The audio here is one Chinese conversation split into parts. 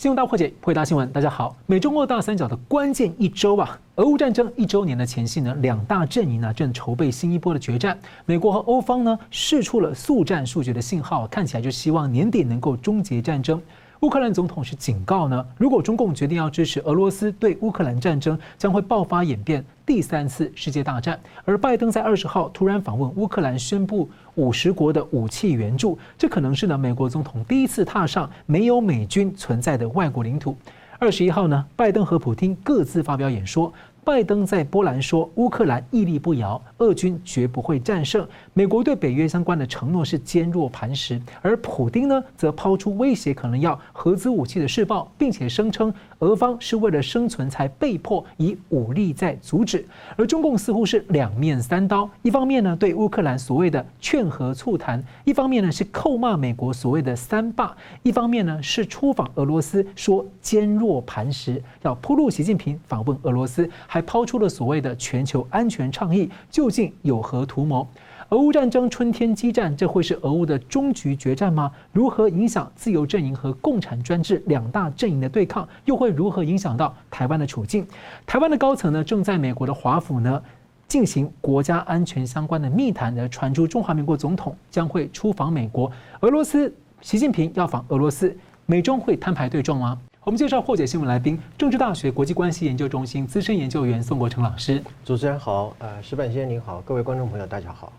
新闻大破解，回答新闻。大家好，美中澳大三角的关键一周啊，俄乌战争一周年的前夕呢，两大阵营呢正筹备新一波的决战。美国和欧方呢试出了速战速决的信号，看起来就希望年底能够终结战争。乌克兰总统是警告呢，如果中共决定要支持俄罗斯对乌克兰战争，将会爆发演变第三次世界大战。而拜登在二十号突然访问乌克兰，宣布五十国的武器援助，这可能是呢美国总统第一次踏上没有美军存在的外国领土。二十一号呢，拜登和普京各自发表演说。拜登在波兰说：“乌克兰屹立不摇，俄军绝不会战胜。”美国对北约相关的承诺是坚若磐石，而普丁呢，则抛出威胁可能要核子武器的试爆，并且声称俄方是为了生存才被迫以武力在阻止。而中共似乎是两面三刀，一方面呢对乌克兰所谓的劝和促谈，一方面呢是扣骂美国所谓的三霸，一方面呢是出访俄罗斯，说坚若磐石，要铺路习近平访问俄罗斯。还抛出了所谓的全球安全倡议，究竟有何图谋？俄乌战争春天激战，这会是俄乌的终局决战吗？如何影响自由阵营和共产专制两大阵营的对抗？又会如何影响到台湾的处境？台湾的高层呢，正在美国的华府呢进行国家安全相关的密谈，而传出中华民国总统将会出访美国。俄罗斯，习近平要访俄罗斯，美中会摊牌对撞吗？我们介绍破解新闻来宾，政治大学国际关系研究中心资深研究员宋国成老师。主持人好，呃，石板先生您好，各位观众朋友大家好。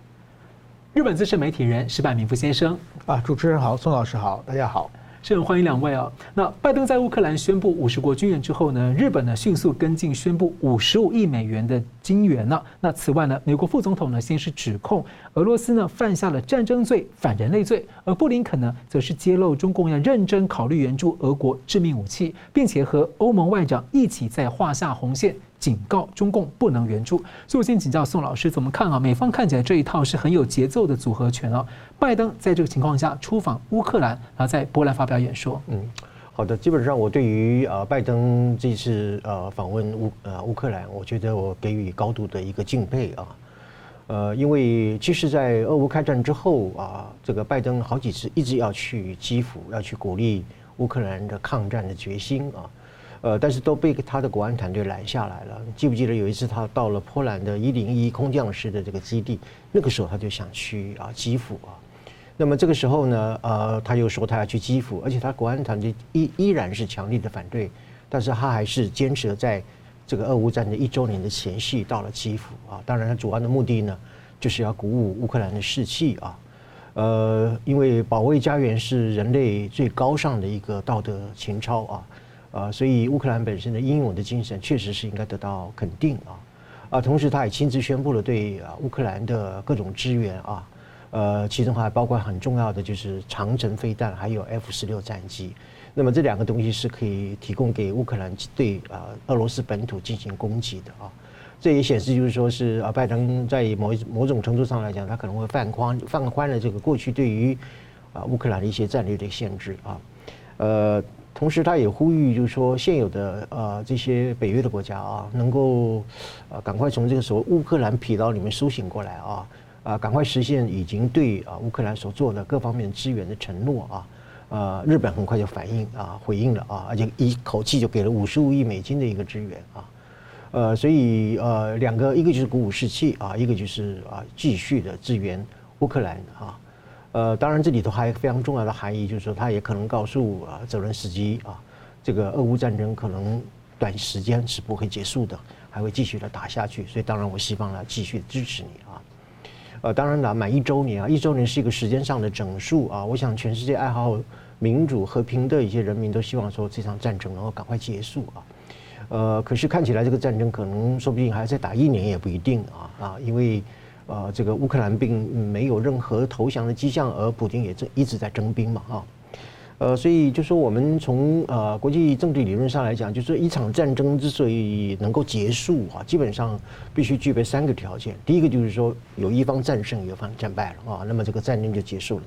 日本资深媒体人石板明夫先生。啊，主持人好，宋老师好，大家好。是很欢迎两位啊。那拜登在乌克兰宣布五十国军援之后呢，日本呢迅速跟进宣布五十五亿美元的金援了。那此外呢，美国副总统呢先是指控俄罗斯呢犯下了战争罪、反人类罪，而布林肯呢则是揭露中共要认真考虑援助俄国致命武器，并且和欧盟外长一起在画下红线。警告中共不能援助，所以我先请教宋老师怎么看啊？美方看起来这一套是很有节奏的组合拳哦。拜登在这个情况下出访乌克兰，然后在波兰发表演说。嗯，好的，基本上我对于呃拜登这次呃访问乌呃乌克兰，我觉得我给予高度的一个敬佩啊。呃，因为其实，在俄乌开战之后啊，这个拜登好几次一直要去基辅，要去鼓励乌克兰的抗战的决心啊。呃，但是都被他的国安团队拦下来了。记不记得有一次他到了波兰的一零一空降师的这个基地，那个时候他就想去啊基辅啊。那么这个时候呢，呃，他又说他要去基辅，而且他国安团队依依然是强力的反对，但是他还是坚持在这个俄乌战争一周年的前夕到了基辅啊。当然，他主要的目的呢，就是要鼓舞乌克兰的士气啊。呃，因为保卫家园是人类最高尚的一个道德情操啊。啊，所以乌克兰本身的英勇的精神确实是应该得到肯定啊，啊，同时他也亲自宣布了对啊乌克兰的各种支援啊，呃，其中还包括很重要的就是长城飞弹，还有 F 十六战机，那么这两个东西是可以提供给乌克兰对啊俄罗斯本土进行攻击的啊，这也显示就是说是啊拜登在某某种程度上来讲，他可能会放宽放宽了这个过去对于啊乌克兰的一些战略的限制啊，呃。同时，他也呼吁，就是说，现有的呃这些北约的国家啊，能够呃赶快从这个所谓乌克兰疲劳里面苏醒过来啊，啊，赶快实现已经对啊乌克兰所做的各方面支援的承诺啊，呃，日本很快就反应啊回应了啊，而且一口气就给了五十五亿美金的一个支援啊，呃，所以呃两个，一个就是鼓舞士气啊，一个就是啊继续的支援乌克兰啊。呃，当然这里头还有非常重要的含义，就是说他也可能告诉啊泽伦斯基啊，这个俄乌战争可能短时间是不会结束的，还会继续的打下去。所以当然我希望呢继续支持你啊。呃，当然了，满一周年啊，一周年是一个时间上的整数啊。我想全世界爱好民主和平的一些人民都希望说这场战争能够赶快结束啊。呃，可是看起来这个战争可能说不定还要再打一年也不一定啊啊，因为。呃，这个乌克兰并没有任何投降的迹象，而普京也正一直在征兵嘛，啊，呃，所以就说我们从呃国际政治理论上来讲，就是一场战争之所以能够结束啊，基本上必须具备三个条件。第一个就是说有一方战胜，有一方战败了啊，那么这个战争就结束了。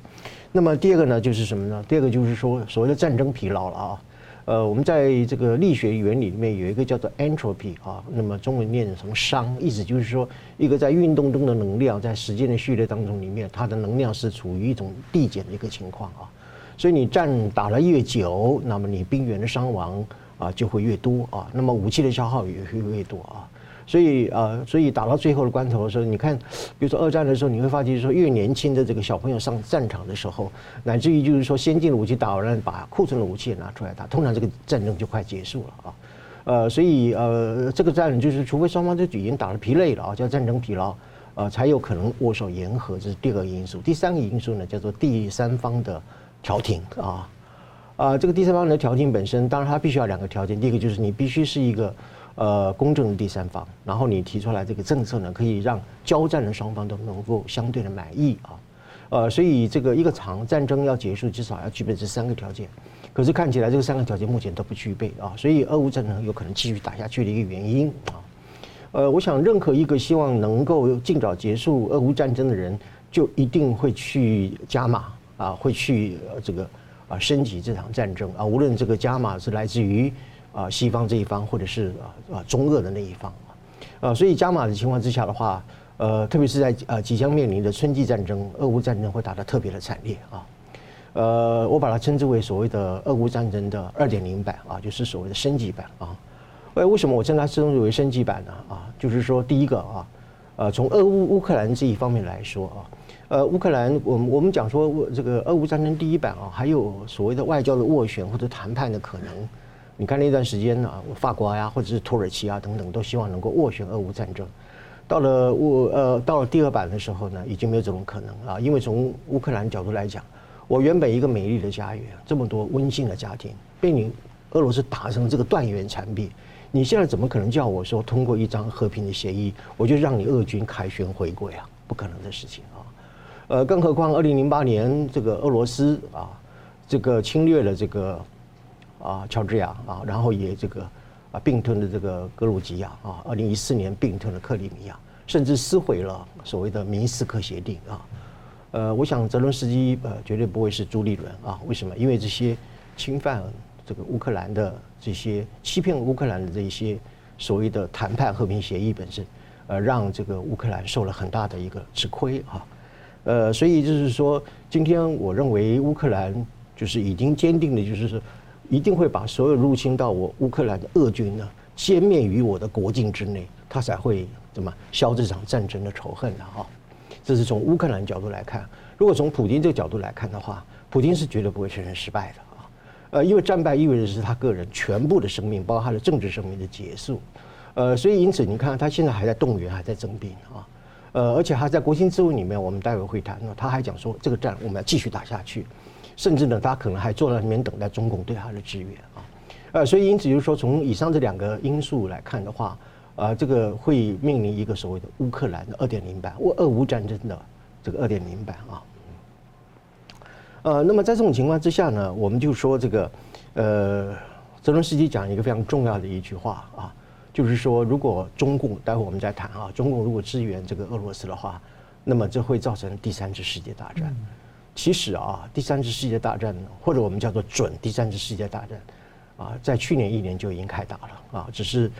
那么第二个呢，就是什么呢？第二个就是说所谓的战争疲劳了啊。呃，我们在这个力学原理里面有一个叫做 entropy 啊，那么中文念成熵，意思就是说，一个在运动中的能量，在时间的序列当中里面，它的能量是处于一种递减的一个情况啊。所以你战打了越久，那么你兵员的伤亡啊就会越多啊，那么武器的消耗也会越多啊。所以呃，所以打到最后的关头的时候，你看，比如说二战的时候，你会发觉说，越年轻的这个小朋友上战场的时候，乃至于就是说先进的武器打完了，把库存的武器也拿出来打，通常这个战争就快结束了啊。呃，所以呃，这个战争就是，除非双方都已经打得疲累了啊，叫战争疲劳，呃，才有可能握手言和，这是第二个因素。第三个因素呢，叫做第三方的调停啊啊，这个第三方的调停本身，当然它必须要两个条件，第一个就是你必须是一个。呃，公正的第三方，然后你提出来这个政策呢，可以让交战的双方都能够相对的满意啊。呃，所以这个一个场战争要结束，至少要具备这三个条件。可是看起来这三个条件目前都不具备啊，所以俄乌战争有可能继续打下去的一个原因啊。呃，我想任何一个希望能够尽早结束俄乌战争的人，就一定会去加码啊，会去这个啊升级这场战争啊，无论这个加码是来自于。啊，西方这一方，或者是啊啊中俄的那一方啊，呃，所以加码的情况之下的话，呃，特别是在呃即将面临的春季战争，俄乌战争会打得特别的惨烈啊，呃，我把它称之为所谓的俄乌战争的二点零版啊，就是所谓的升级版啊。为为什么我称它称之为升级版呢？啊，就是说第一个啊，呃，从俄乌乌克兰这一方面来说啊，呃，乌克兰，我们我们讲说这个俄乌战争第一版啊，还有所谓的外交的斡旋或者谈判的可能。你看那段时间呢，法国呀，或者是土耳其啊等等，都希望能够斡旋俄乌战争。到了乌呃，到了第二版的时候呢，已经没有这种可能了，因为从乌克兰角度来讲，我原本一个美丽的家园，这么多温馨的家庭，被你俄罗斯打成这个断垣残壁，你现在怎么可能叫我说通过一张和平的协议，我就让你俄军凯旋回归啊？不可能的事情啊！呃，更何况二零零八年这个俄罗斯啊，这个侵略了这个。啊，乔治亚啊，然后也这个啊并吞了这个格鲁吉亚啊，二零一四年并吞了克里米亚，甚至撕毁了所谓的明斯克协定啊。呃，我想泽伦斯基呃绝对不会是朱立伦啊。为什么？因为这些侵犯这个乌克兰的这些欺骗乌克兰的这一些所谓的谈判和平协议本身，呃，让这个乌克兰受了很大的一个吃亏啊。呃，所以就是说，今天我认为乌克兰就是已经坚定的，就是说。一定会把所有入侵到我乌克兰的俄军呢歼灭于我的国境之内，他才会怎么消这场战争的仇恨的啊！这是从乌克兰角度来看。如果从普京这个角度来看的话，普京是绝对不会承认失败的啊！呃，因为战败意味着是他个人全部的生命，包括他的政治生命的结束。呃，所以因此你看他现在还在动员，还在征兵啊。呃，而且他在国情咨文里面，我们待会会谈，他还讲说这个战我们要继续打下去。甚至呢，他可能还坐在那边等待中共对他的支援啊，呃，所以因此就是说，从以上这两个因素来看的话，啊，这个会面临一个所谓的乌克兰的二点零版，俄俄乌战争的这个二点零版啊。呃，那么在这种情况之下呢，我们就说这个，呃，泽伦斯基讲一个非常重要的一句话啊，就是说，如果中共待会我们再谈啊，中共如果支援这个俄罗斯的话，那么这会造成第三次世界大战。其实啊，第三次世界大战，或者我们叫做准第三次世界大战，啊，在去年一年就已经开打了啊。只是，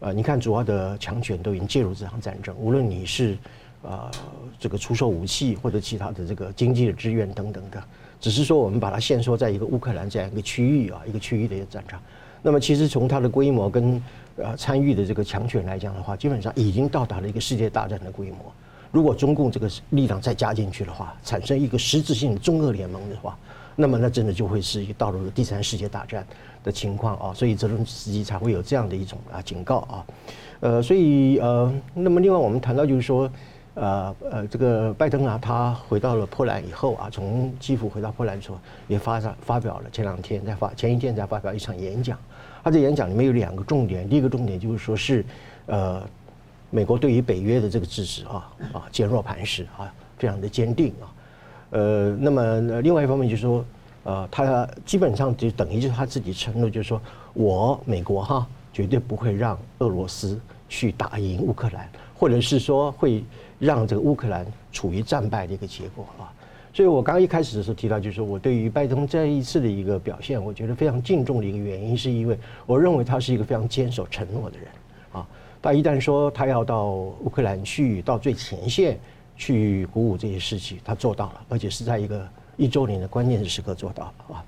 呃，你看主要的强权都已经介入这场战争，无论你是呃这个出售武器或者其他的这个经济的支援等等的，只是说我们把它限缩在一个乌克兰这样一个区域啊，一个区域的一个战场。那么其实从它的规模跟呃参与的这个强权来讲的话，基本上已经到达了一个世界大战的规模。如果中共这个力量再加进去的话，产生一个实质性的中俄联盟的话，那么那真的就会是一个到了第三世界大战的情况啊！所以泽伦斯基才会有这样的一种啊警告啊，呃，所以呃，那么另外我们谈到就是说，呃呃，这个拜登啊，他回到了波兰以后啊，从基辅回到波兰之后，也发发发表了前两天在发前一天在发表一场演讲，他在演讲里面有两个重点，第一个重点就是说是呃。美国对于北约的这个支持啊啊坚若磐石啊，非常的坚定啊，呃，那么另外一方面就是说，呃，他基本上就等于就是他自己承诺，就是说我美国哈绝对不会让俄罗斯去打赢乌克兰，或者是说会让这个乌克兰处于战败的一个结果啊。所以我刚一开始的时候提到，就是我对于拜登这一次的一个表现，我觉得非常敬重的一个原因，是因为我认为他是一个非常坚守承诺的人。他一旦说他要到乌克兰去，到最前线去鼓舞这些士气，他做到了，而且是在一个一周年的关键时刻做到了啊。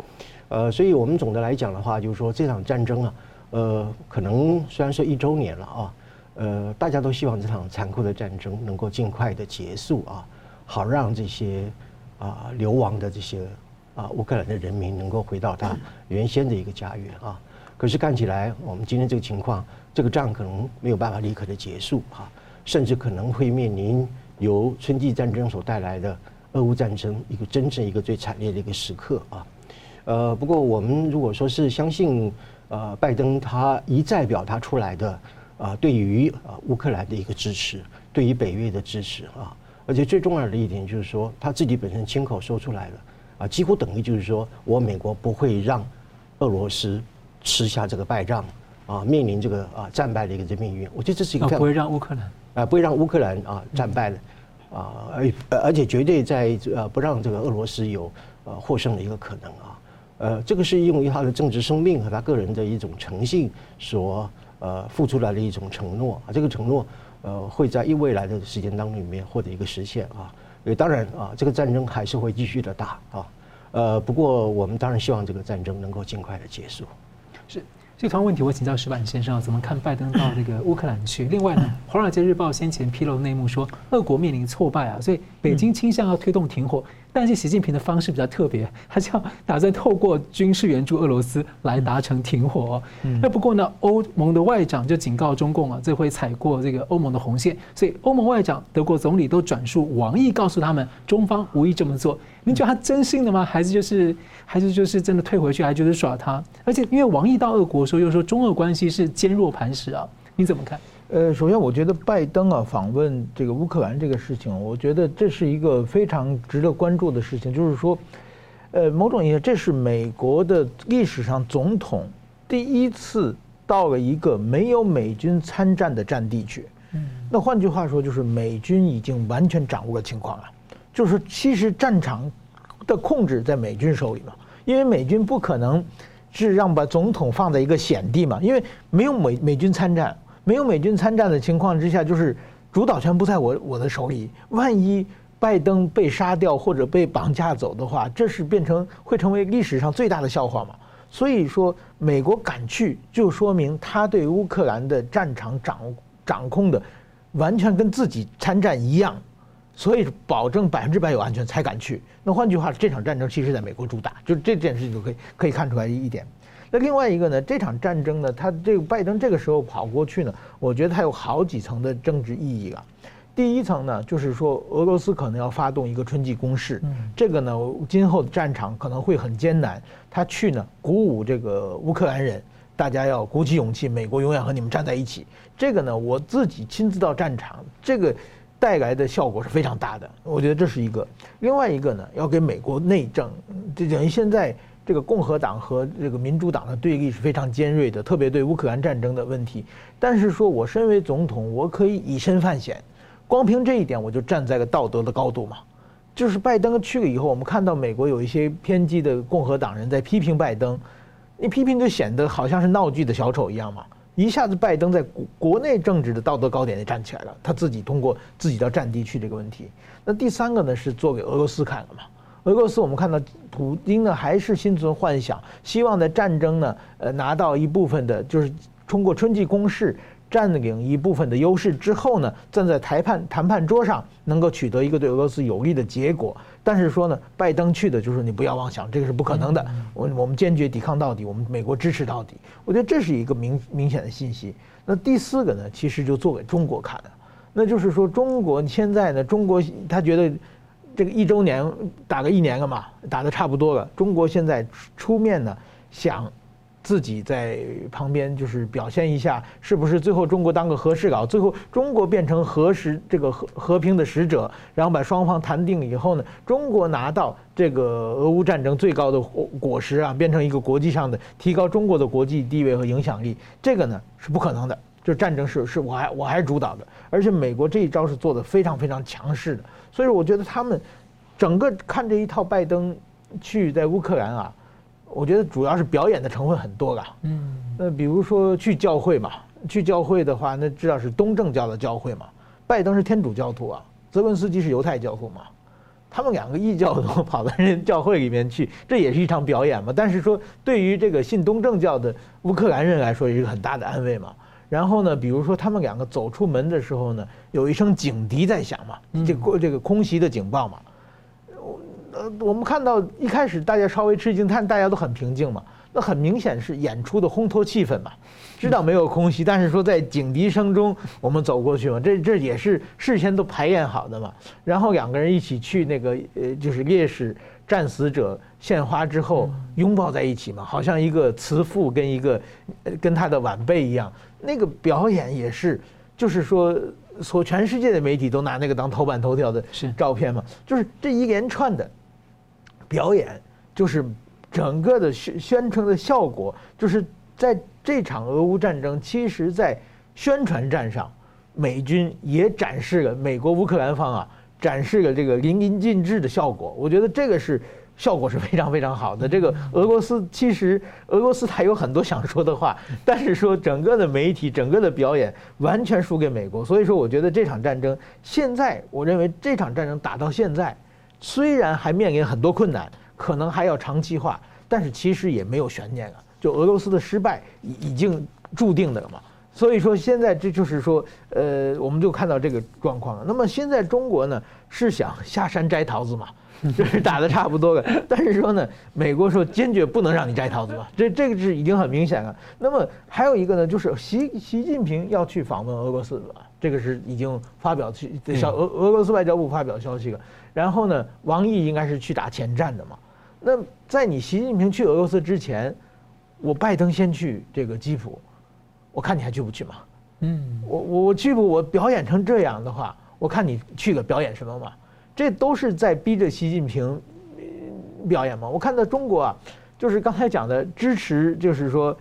呃，所以我们总的来讲的话，就是说这场战争啊，呃，可能虽然说一周年了啊，呃，大家都希望这场残酷的战争能够尽快的结束啊，好让这些啊流亡的这些啊乌克兰的人民能够回到他原先的一个家园啊。可是看起来，我们今天这个情况，这个仗可能没有办法立刻的结束啊，甚至可能会面临由春季战争所带来的俄乌战争一个真正一个最惨烈的一个时刻啊。呃，不过我们如果说是相信呃拜登他一再表达出来的啊，对于啊乌克兰的一个支持，对于北约的支持啊，而且最重要的一点就是说他自己本身亲口说出来了啊，几乎等于就是说我美国不会让俄罗斯。吃下这个败仗啊，面临这个啊战败的一个这命运，我觉得这是一个不会让乌克兰啊，不会让乌克兰啊战败的啊，而而且绝对在呃不让这个俄罗斯有呃获胜的一个可能啊，呃，这个是用于他的政治生命和他个人的一种诚信所呃付出来的一种承诺。啊，这个承诺呃会在一未来的时间当中里面获得一个实现啊，也当然啊，这个战争还是会继续的打啊，呃，不过我们当然希望这个战争能够尽快的结束。是这条问题，我请教石板先生，怎么看拜登到这个 乌克兰去？另外呢，《华尔街日报》先前披露内幕说，俄国面临挫败啊，所以北京倾向要推动停火。但是习近平的方式比较特别，他是要打算透过军事援助俄罗斯来达成停火。那不过呢，欧盟的外长就警告中共啊，这会踩过这个欧盟的红线。所以欧盟外长、德国总理都转述王毅告诉他们，中方无意这么做。你觉得他真心的吗？还是就是还是就是真的退回去，还就是耍他？而且因为王毅到俄国时候，又说中俄关系是坚若磐石啊，你怎么看？呃，首先我觉得拜登啊访问这个乌克兰这个事情，我觉得这是一个非常值得关注的事情。就是说，呃，某种意义上，这是美国的历史上总统第一次到了一个没有美军参战的战地去。嗯，那换句话说，就是美军已经完全掌握了情况了。就是其实战场的控制在美军手里嘛，因为美军不可能是让把总统放在一个险地嘛，因为没有美美军参战。没有美军参战的情况之下，就是主导权不在我我的手里。万一拜登被杀掉或者被绑架走的话，这是变成会成为历史上最大的笑话嘛？所以说，美国敢去，就说明他对乌克兰的战场掌掌控的完全跟自己参战一样，所以保证百分之百有安全才敢去。那换句话，这场战争其实在美国主打，就这件事情就可以可以看出来一点。那另外一个呢？这场战争呢，他这个拜登这个时候跑过去呢，我觉得他有好几层的政治意义啊。第一层呢，就是说俄罗斯可能要发动一个春季攻势，这个呢，今后的战场可能会很艰难。他去呢，鼓舞这个乌克兰人，大家要鼓起勇气，美国永远和你们站在一起。这个呢，我自己亲自到战场，这个带来的效果是非常大的。我觉得这是一个。另外一个呢，要给美国内政，就等于现在。这个共和党和这个民主党的对立是非常尖锐的，特别对乌克兰战争的问题。但是说我身为总统，我可以以身犯险，光凭这一点我就站在个道德的高度嘛。就是拜登去了以后，我们看到美国有一些偏激的共和党人在批评拜登，你批评就显得好像是闹剧的小丑一样嘛。一下子拜登在国国内政治的道德高点就站起来了，他自己通过自己到战地去这个问题。那第三个呢，是做给俄罗斯看的嘛。俄罗斯，我们看到普京呢，还是心存幻想，希望在战争呢，呃，拿到一部分的，就是通过春季攻势占领一部分的优势之后呢，站在谈判谈判桌上能够取得一个对俄罗斯有利的结果。但是说呢，拜登去的就是你不要妄想，这个是不可能的。我我们坚决抵抗到底，我们美国支持到底。我觉得这是一个明明显的信息。那第四个呢，其实就做给中国看的，那就是说中国现在呢，中国他觉得。这个一周年打个一年了嘛，打的差不多了。中国现在出面呢，想自己在旁边就是表现一下，是不是最后中国当个和事佬，最后中国变成和时这个和和平的使者，然后把双方谈定以后呢，中国拿到这个俄乌战争最高的果实啊，变成一个国际上的提高中国的国际地位和影响力，这个呢是不可能的。就战争是是我还我还是主导的，而且美国这一招是做的非常非常强势的。所以我觉得他们整个看这一套拜登去在乌克兰啊，我觉得主要是表演的成分很多了。嗯，那比如说去教会嘛，去教会的话，那知道是东正教的教会嘛。拜登是天主教徒啊，泽文斯基是犹太教徒嘛。他们两个异教徒跑到人教会里面去，这也是一场表演嘛。但是说对于这个信东正教的乌克兰人来说，也是一个很大的安慰嘛。然后呢，比如说他们两个走出门的时候呢，有一声警笛在响嘛，这个这个空袭的警报嘛。呃，我们看到一开始大家稍微吃惊，但大家都很平静嘛。那很明显是演出的烘托气氛嘛，知道没有空袭，但是说在警笛声中我们走过去嘛，这这也是事先都排演好的嘛。然后两个人一起去那个呃，就是烈士战死者献花之后拥抱在一起嘛，好像一个慈父跟一个跟他的晚辈一样。那个表演也是，就是说，所全世界的媒体都拿那个当头版头条的照片嘛，就是这一连串的表演就是。整个的宣宣称的效果，就是在这场俄乌战争，其实，在宣传战上，美军也展示了美国乌克兰方啊，展示了这个淋漓尽致的效果。我觉得这个是效果是非常非常好的。这个俄罗斯其实俄罗斯还有很多想说的话，但是说整个的媒体、整个的表演完全输给美国。所以说，我觉得这场战争现在，我认为这场战争打到现在，虽然还面临很多困难。可能还要长期化，但是其实也没有悬念了。就俄罗斯的失败已已经注定的了嘛。所以说现在这就是说，呃，我们就看到这个状况了。那么现在中国呢是想下山摘桃子嘛，就是打的差不多了。但是说呢，美国说坚决不能让你摘桃子嘛，这这个是已经很明显了。那么还有一个呢，就是习习近平要去访问俄罗斯了，这个是已经发表去小俄俄罗斯外交部发表消息了。然后呢，王毅应该是去打前站的嘛。那在你习近平去俄罗斯之前，我拜登先去这个基辅，我看你还去不去嘛？嗯，我我我去不？我表演成这样的话，我看你去个表演什么嘛？这都是在逼着习近平表演嘛。我看到中国啊，就是刚才讲的支持，就是说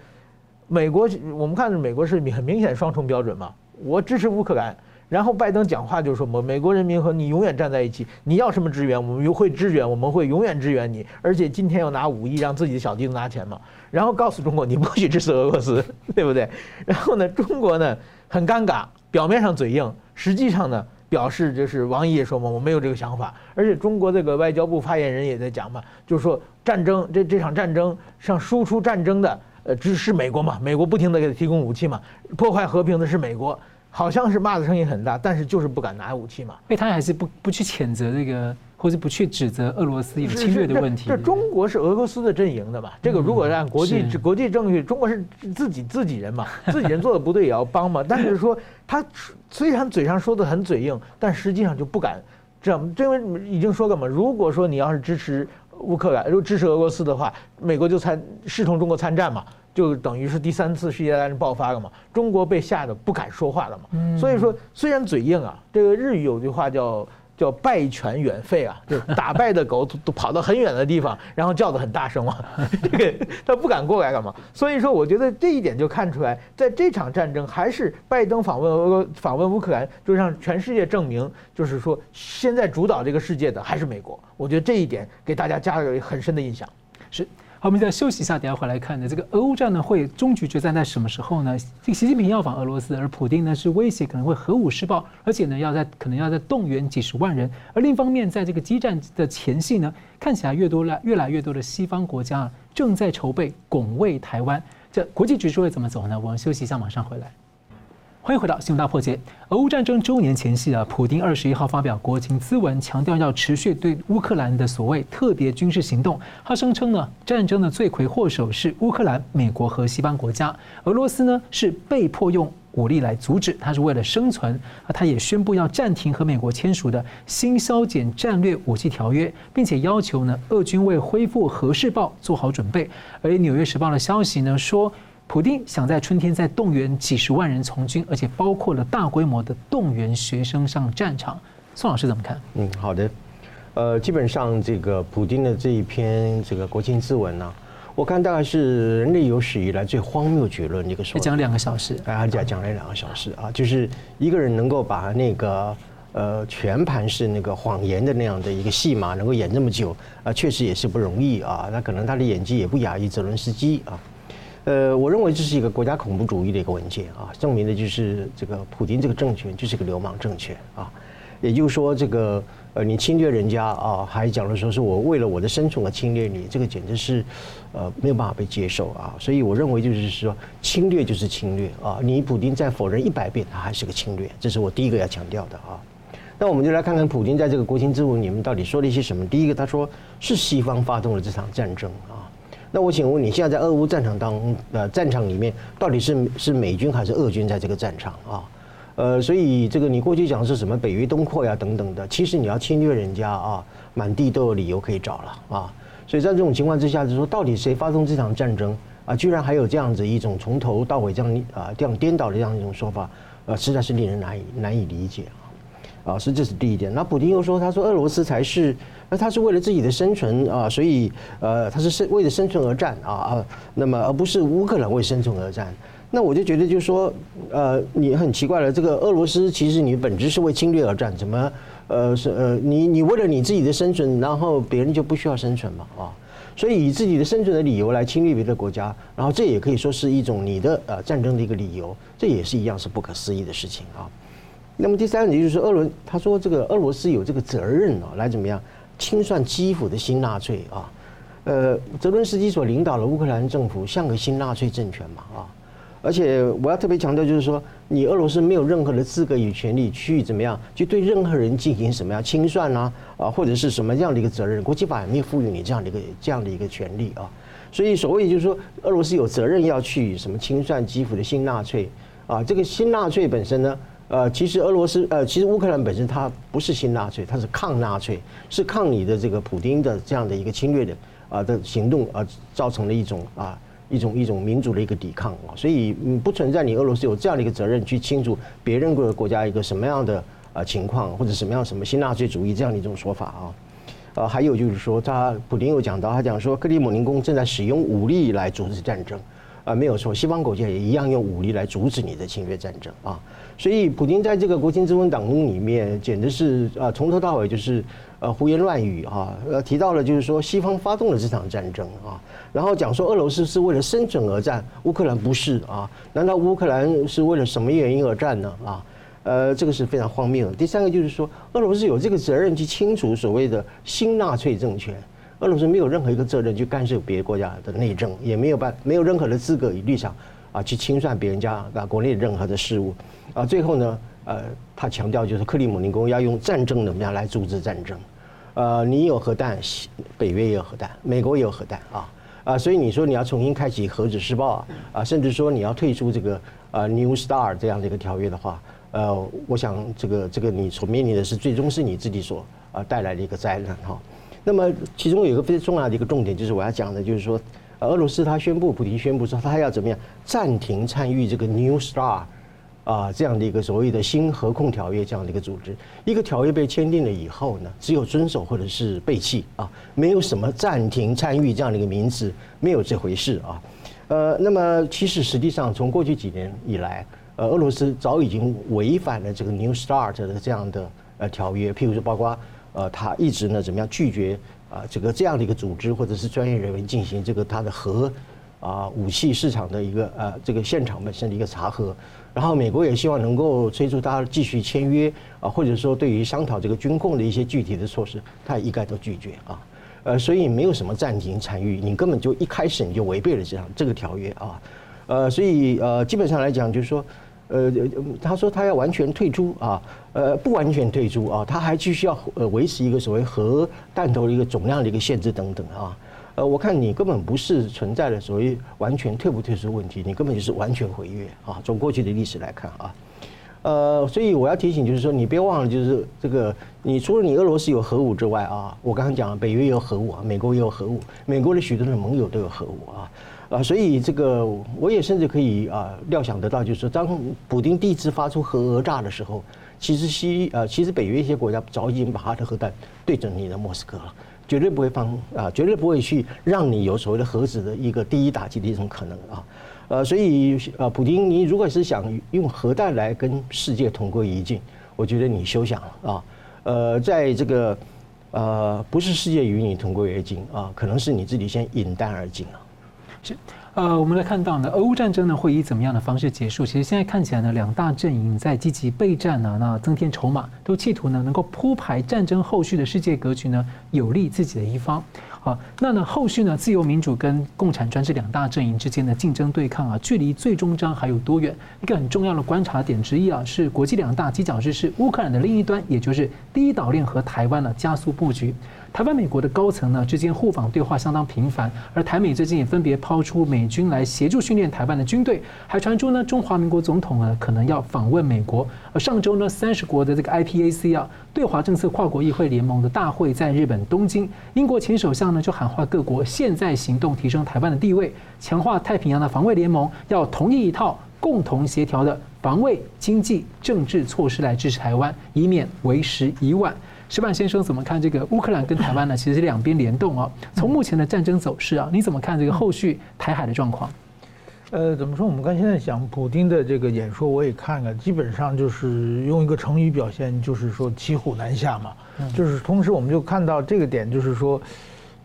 美国，我们看美国是很明显双重标准嘛。我支持乌克兰。然后拜登讲话就是说：“我美国人民和你永远站在一起，你要什么支援，我们会支援，我们会永远支援你。而且今天要拿五亿让自己的小弟子拿钱嘛，然后告诉中国你不许支持俄罗斯，对不对？然后呢，中国呢很尴尬，表面上嘴硬，实际上呢表示就是王毅也说嘛，我没有这个想法。而且中国这个外交部发言人也在讲嘛，就是说战争这这场战争像输出战争的呃只是美国嘛，美国不停的给他提供武器嘛，破坏和平的是美国。”好像是骂的声音很大，但是就是不敢拿武器嘛。所以他还是不不去谴责这个，或是不去指责俄罗斯有侵略的问题。这中国是俄罗斯的阵营的嘛？这个如果按国际国际证据，中国是自己自己人嘛，自己人做的不对也要帮嘛。但是说他虽然嘴上说的很嘴硬，但实际上就不敢这样，因为已经说过嘛。如果说你要是支持乌克兰，如果支持俄罗斯的话，美国就参视同中国参战嘛。就等于是第三次世界大战爆发了嘛，中国被吓得不敢说话了嘛。所以说，虽然嘴硬啊，这个日语有句话叫叫败犬远吠啊，就打 败的狗都跑到很远的地方，然后叫得很大声嘛，这个他不敢过来干嘛。所以说，我觉得这一点就看出来，在这场战争还是拜登访问俄访问乌克兰，就让全世界证明，就是说现在主导这个世界的还是美国。我觉得这一点给大家加了很深的印象。是。我们再休息一下，等下回来看的这个俄乌战呢，会终局决战在什么时候呢？这个习近平要访俄罗斯，而普京呢是威胁可能会核武施暴，而且呢要在可能要在动员几十万人。而另一方面，在这个激战的前夕呢，看起来越多来越来越多的西方国家啊正在筹备拱卫台湾。这国际局势会怎么走呢？我们休息一下，马上回来。欢迎回到《新闻大破解》。俄乌战争周年前夕啊，普丁二十一号发表国情咨文，强调要持续对乌克兰的所谓特别军事行动。他声称呢，战争的罪魁祸首是乌克兰、美国和西方国家，俄罗斯呢是被迫用武力来阻止，他是为了生存。啊，他也宣布要暂停和美国签署的新削减战略武器条约，并且要求呢，俄军为恢复核试爆做好准备。而《纽约时报》的消息呢说。普丁想在春天再动员几十万人从军，而且包括了大规模的动员学生上战场。宋老师怎么看？嗯，好的。呃，基本上这个普丁的这一篇这个国情咨文呢，我看大概是人类有史以来最荒谬绝论一个说。讲两个小时，啊，讲讲了两个小时啊，就是一个人能够把那个呃全盘是那个谎言的那样的一个戏码能够演这么久啊，确实也是不容易啊。那可能他的演技也不亚于泽伦斯基啊。呃，我认为这是一个国家恐怖主义的一个文件啊，证明的就是这个普京这个政权就是个流氓政权啊，也就是说，这个呃，你侵略人家啊，还讲了说是我为了我的生存而侵略你，这个简直是呃没有办法被接受啊。所以我认为就是说，侵略就是侵略啊。你普京再否认一百遍，他还是个侵略，这是我第一个要强调的啊。那我们就来看看普京在这个国情咨文里面到底说了一些什么。第一个，他说是西方发动了这场战争啊。那我请问你，现在在俄乌战场当呃战场里面，到底是是美军还是俄军在这个战场啊？呃，所以这个你过去讲是什么北约东扩呀等等的，其实你要侵略人家啊，满地都有理由可以找了啊。所以在这种情况之下，就说到底谁发动这场战争啊？居然还有这样子一种从头到尾这样啊这样颠倒的这样一种说法，呃，实在是令人难以难以理解啊。啊，所以这是第一点。那普丁又说，他说俄罗斯才是，那他是为了自己的生存啊，所以呃，他是生为了生存而战啊啊，那么而不是乌克兰为生存而战。那我就觉得，就是说，呃，你很奇怪了。这个俄罗斯其实你本质是为侵略而战，怎么，呃，是呃，你你为了你自己的生存，然后别人就不需要生存嘛？啊，所以以自己的生存的理由来侵略别的国家，然后这也可以说是一种你的呃战争的一个理由，这也是一样是不可思议的事情啊。那么第三个就是说，俄伦他说这个俄罗斯有这个责任啊，来怎么样清算基辅的新纳粹啊？呃，泽伦斯基所领导的乌克兰政府像个新纳粹政权嘛？啊？而且我要特别强调，就是说，你俄罗斯没有任何的资格与权利去怎么样，去对任何人进行什么样清算啊，啊，或者是什么样的一个责任，国际法也没有赋予你这样的一个这样的一个权利啊。所以所谓就是说，俄罗斯有责任要去什么清算基辅的新纳粹啊，这个新纳粹本身呢，呃，其实俄罗斯呃，其实乌克兰本身它不是新纳粹，它是抗纳粹，是抗你的这个普丁的这样的一个侵略的啊的行动啊，造成了一种啊。一种一种民主的一个抵抗啊，所以嗯不存在你俄罗斯有这样的一个责任去清楚别人国国家一个什么样的啊情况或者什么样什么新纳粹主义这样的一种说法啊，呃还有就是说他普丁有讲到他讲说克里姆林宫正在使用武力来阻止战争啊，没有错，西方国家也一样用武力来阻止你的侵略战争啊，所以普京在这个国情咨文当中里面简直是啊从头到尾就是。呃，胡言乱语啊！呃，提到了就是说，西方发动了这场战争啊，然后讲说俄罗斯是为了生存而战，乌克兰不是啊？难道乌克兰是为了什么原因而战呢？啊，呃，这个是非常荒谬的。第三个就是说，俄罗斯有这个责任去清除所谓的新纳粹政权，俄罗斯没有任何一个责任去干涉别国家的内政，也没有办没有任何的资格与立场啊去清算别人家啊国内任何的事务啊。最后呢？呃，他强调就是克里姆林宫要用战争怎么样来阻止战争，呃，你有核弹，北约也有核弹，美国也有核弹啊，啊，所以你说你要重新开启核子试爆啊，啊，甚至说你要退出这个呃 New Star 这样的一个条约的话，呃，我想这个这个你所面临的是最终是你自己所啊带来的一个灾难哈。那么其中有一个非常重要的一个重点，就是我要讲的，就是说，俄罗斯他宣布，普京宣布说他要怎么样暂停参与这个 New START。啊，这样的一个所谓的新核控条约这样的一个组织，一个条约被签订了以后呢，只有遵守或者是背弃啊，没有什么暂停参与这样的一个名词，没有这回事啊。呃，那么其实实际上从过去几年以来，呃，俄罗斯早已经违反了这个 New START 的这样的呃条约，譬如说包括呃，他一直呢怎么样拒绝啊这个这样的一个组织或者是专业人员进行这个他的核啊武器市场的一个呃这个现场本身的一个查核。然后美国也希望能够催促他继续签约啊，或者说对于商讨这个军控的一些具体的措施，他也一概都拒绝啊。呃，所以没有什么暂停参与，你根本就一开始你就违背了这样这个条约啊。呃，所以呃，基本上来讲就是说，呃，他说他要完全退出啊，呃，不完全退出啊，他还继续要呃维持一个所谓核弹头的一个总量的一个限制等等啊。呃，我看你根本不是存在的所谓完全退不退出问题，你根本就是完全毁约啊！从过去的历史来看啊，呃，所以我要提醒就是说，你别忘了，就是这个，你除了你俄罗斯有核武之外啊，我刚刚讲了，北约有核武啊，美国也有核武，美国的许多的盟友都有核武啊，啊，所以这个我也甚至可以啊料想得到，就是说，当普丁第一次发出核讹诈的时候，其实西呃，其实北约一些国家早已经把他的核弹对准你的莫斯科了。绝对不会放啊，绝对不会去让你有所谓的核子的一个第一打击的一种可能啊，呃，所以呃，普丁，你如果是想用核弹来跟世界同归于尽，我觉得你休想了啊，呃，在这个呃，不是世界与你同归于尽啊，可能是你自己先引弹而尽啊。是。呃，我们来看到呢，俄乌战争呢会以怎么样的方式结束？其实现在看起来呢，两大阵营在积极备战呢，那增添筹码，都企图呢能够铺排战争后续的世界格局呢，有利自己的一方。好，那呢后续呢，自由民主跟共产专制两大阵营之间的竞争对抗啊，距离最终章还有多远？一个很重要的观察点之一啊，是国际两大犄角之势，乌克兰的另一端，也就是第一岛链和台湾呢加速布局。台湾、美国的高层呢之间互访对话相当频繁，而台美最近也分别抛出美军来协助训练台湾的军队，还传出呢中华民国总统呢可能要访问美国。而上周呢三十国的这个 IPAC 啊对华政策跨国议会联盟的大会在日本东京，英国前首相呢就喊话各国现在行动提升台湾的地位，强化太平洋的防卫联盟，要同意一套共同协调的防卫、经济、政治措施来支持台湾，以免为时已晚。矢板先生怎么看这个乌克兰跟台湾呢？其实是两边联动啊。从目前的战争走势啊，你怎么看这个后续台海的状况？呃，怎么说？我们刚现在讲普京的这个演说，我也看了，基本上就是用一个成语表现，就是说骑虎难下嘛。就是同时，我们就看到这个点，就是说，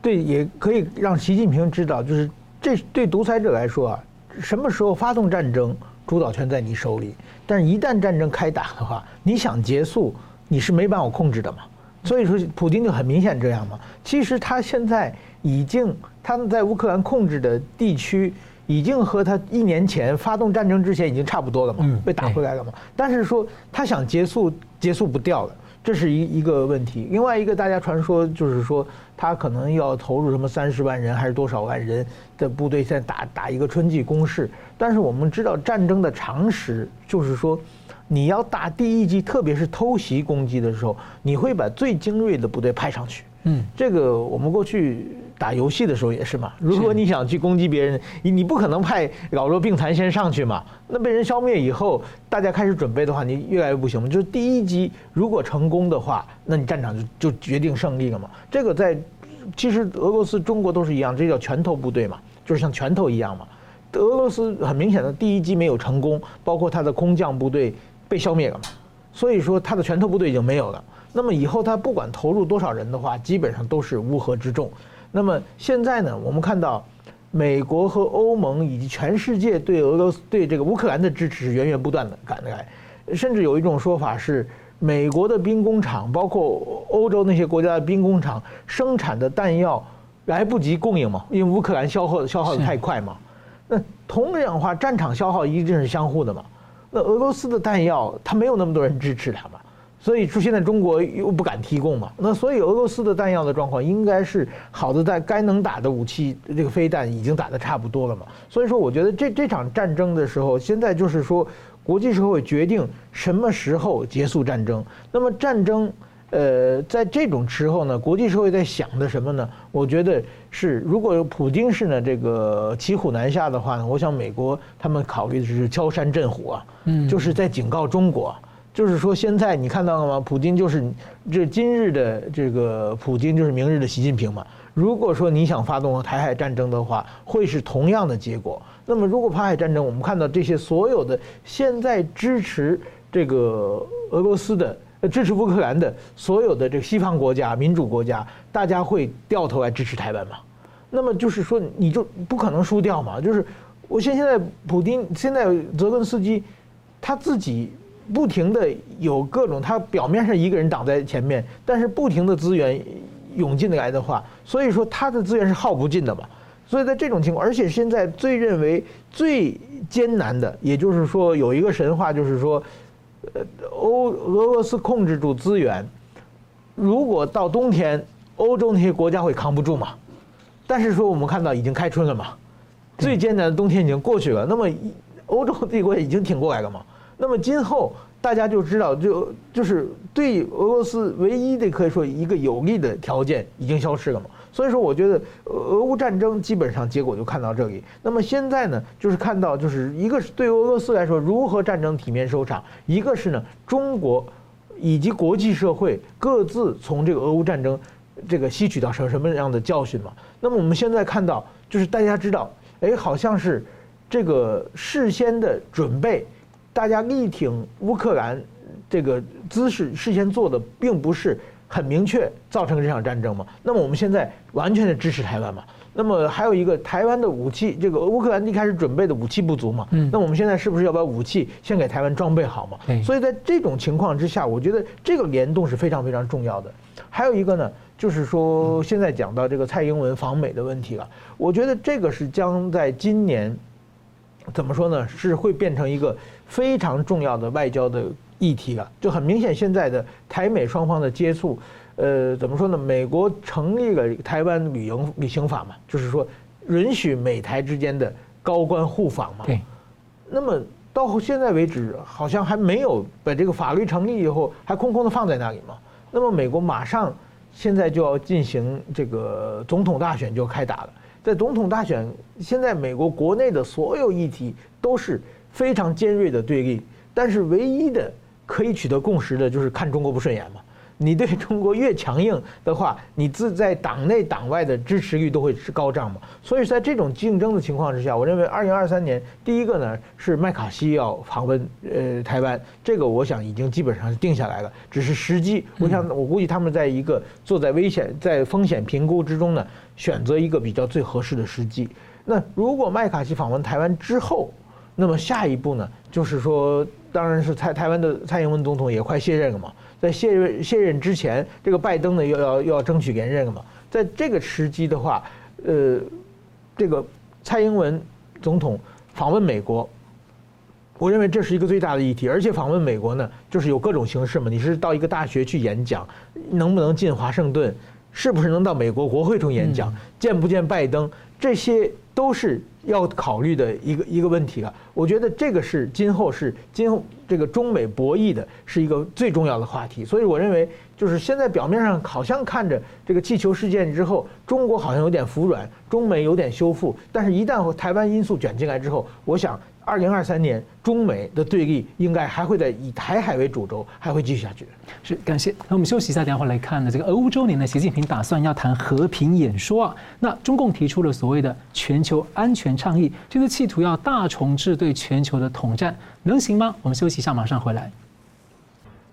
对，也可以让习近平知道，就是这对独裁者来说啊，什么时候发动战争，主导权在你手里。但是，一旦战争开打的话，你想结束，你是没办法控制的嘛。所以说，普京就很明显这样嘛。其实他现在已经他们在乌克兰控制的地区，已经和他一年前发动战争之前已经差不多了嘛，被打回来了嘛。但是说他想结束，结束不掉了，这是一一个问题。另外一个大家传说就是说，他可能要投入什么三十万人还是多少万人的部队，在打打一个春季攻势。但是我们知道战争的常识就是说。你要打第一击，特别是偷袭攻击的时候，你会把最精锐的部队派上去。嗯，这个我们过去打游戏的时候也是嘛。如果你想去攻击别人，你你不可能派老弱病残先上去嘛。那被人消灭以后，大家开始准备的话，你越来越不行嘛。就是第一击如果成功的话，那你战场就就决定胜利了嘛。这个在其实俄罗斯、中国都是一样，这叫拳头部队嘛，就是像拳头一样嘛。俄罗斯很明显的第一击没有成功，包括他的空降部队。被消灭了嘛，所以说他的拳头部队已经没有了。那么以后他不管投入多少人的话，基本上都是乌合之众。那么现在呢，我们看到美国和欧盟以及全世界对俄罗斯、对这个乌克兰的支持是源源不断的赶来，甚至有一种说法是，美国的兵工厂，包括欧洲那些国家的兵工厂生产的弹药来不及供应嘛，因为乌克兰消耗消耗的太快嘛。那同样的话，战场消耗一定是相互的嘛。那俄罗斯的弹药，他没有那么多人支持他嘛，所以说现在中国又不敢提供嘛，那所以俄罗斯的弹药的状况应该是好的，在该能打的武器，这个飞弹已经打得差不多了嘛。所以说，我觉得这这场战争的时候，现在就是说，国际社会决定什么时候结束战争。那么战争。呃，在这种时候呢，国际社会在想的什么呢？我觉得是，如果普京是呢这个骑虎难下的话呢，我想美国他们考虑的是敲山震虎啊，嗯，就是在警告中国，就是说现在你看到了吗？普京就是这今日的这个普京就是明日的习近平嘛。如果说你想发动台海战争的话，会是同样的结果。那么如果台海战争，我们看到这些所有的现在支持这个俄罗斯的。支持乌克兰的所有的这个西方国家、民主国家，大家会掉头来支持台湾吗？那么就是说，你就不可能输掉嘛。就是我现现在普丁现在泽根斯基，他自己不停的有各种，他表面上一个人挡在前面，但是不停的资源涌进来的话，所以说他的资源是耗不尽的嘛。所以在这种情况，而且现在最认为最艰难的，也就是说有一个神话，就是说。呃，欧俄罗斯控制住资源，如果到冬天，欧洲那些国家会扛不住嘛？但是说我们看到已经开春了嘛，最艰难的冬天已经过去了，那么欧洲帝国已经挺过来了嘛？那么今后大家就知道，就就是对俄罗斯唯一的可以说一个有利的条件已经消失了嘛？所以说，我觉得俄乌战争基本上结果就看到这里。那么现在呢，就是看到就是一个是对俄罗斯来说如何战争体面收场，一个是呢中国以及国际社会各自从这个俄乌战争这个吸取到什什么样的教训嘛。那么我们现在看到就是大家知道，哎，好像是这个事先的准备，大家力挺乌克兰这个姿势事先做的并不是。很明确造成这场战争嘛？那么我们现在完全的支持台湾嘛？那么还有一个台湾的武器，这个乌克兰一开始准备的武器不足嘛，嗯，那我们现在是不是要把武器先给台湾装备好嘛？嗯，所以在这种情况之下，我觉得这个联动是非常非常重要的。还有一个呢，就是说现在讲到这个蔡英文访美的问题了，我觉得这个是将在今年怎么说呢？是会变成一个非常重要的外交的议题了。就很明显，现在的台美双方的接触。呃，怎么说呢？美国成立了台湾旅游旅行法嘛，就是说允许美台之间的高官互访嘛。对。那么到现在为止，好像还没有把这个法律成立以后，还空空的放在那里嘛。那么美国马上现在就要进行这个总统大选就要开打了。在总统大选，现在美国国内的所有议题都是非常尖锐的对立，但是唯一的可以取得共识的就是看中国不顺眼嘛。你对中国越强硬的话，你自在党内党外的支持率都会是高涨嘛。所以在这种竞争的情况之下，我认为二零二三年第一个呢是麦卡锡要访问呃台湾，这个我想已经基本上是定下来了，只是时机。我想我估计他们在一个坐在危险在风险评估之中呢，选择一个比较最合适的时机。那如果麦卡锡访问台湾之后，那么下一步呢，就是说，当然是蔡台湾的蔡英文总统也快卸任了嘛。在卸任卸任之前，这个拜登呢又要又要争取连任了嘛。在这个时机的话，呃，这个蔡英文总统访问美国，我认为这是一个最大的议题。而且访问美国呢，就是有各种形式嘛。你是到一个大学去演讲，能不能进华盛顿？是不是能到美国国会中演讲？见不见拜登？这些都是要考虑的一个一个问题了。我觉得这个是今后是今后这个中美博弈的是一个最重要的话题。所以我认为，就是现在表面上好像看着这个气球事件之后，中国好像有点服软，中美有点修复。但是，一旦台湾因素卷进来之后，我想。二零二三年，中美的对立应该还会在以台海为主轴，还会继续下去。是，感谢。那我们休息一下，等会来看呢。这个俄乌周年呢，习近平打算要谈和平演说啊。那中共提出了所谓的全球安全倡议，这是企图要大重置对全球的统战，能行吗？我们休息一下，马上回来。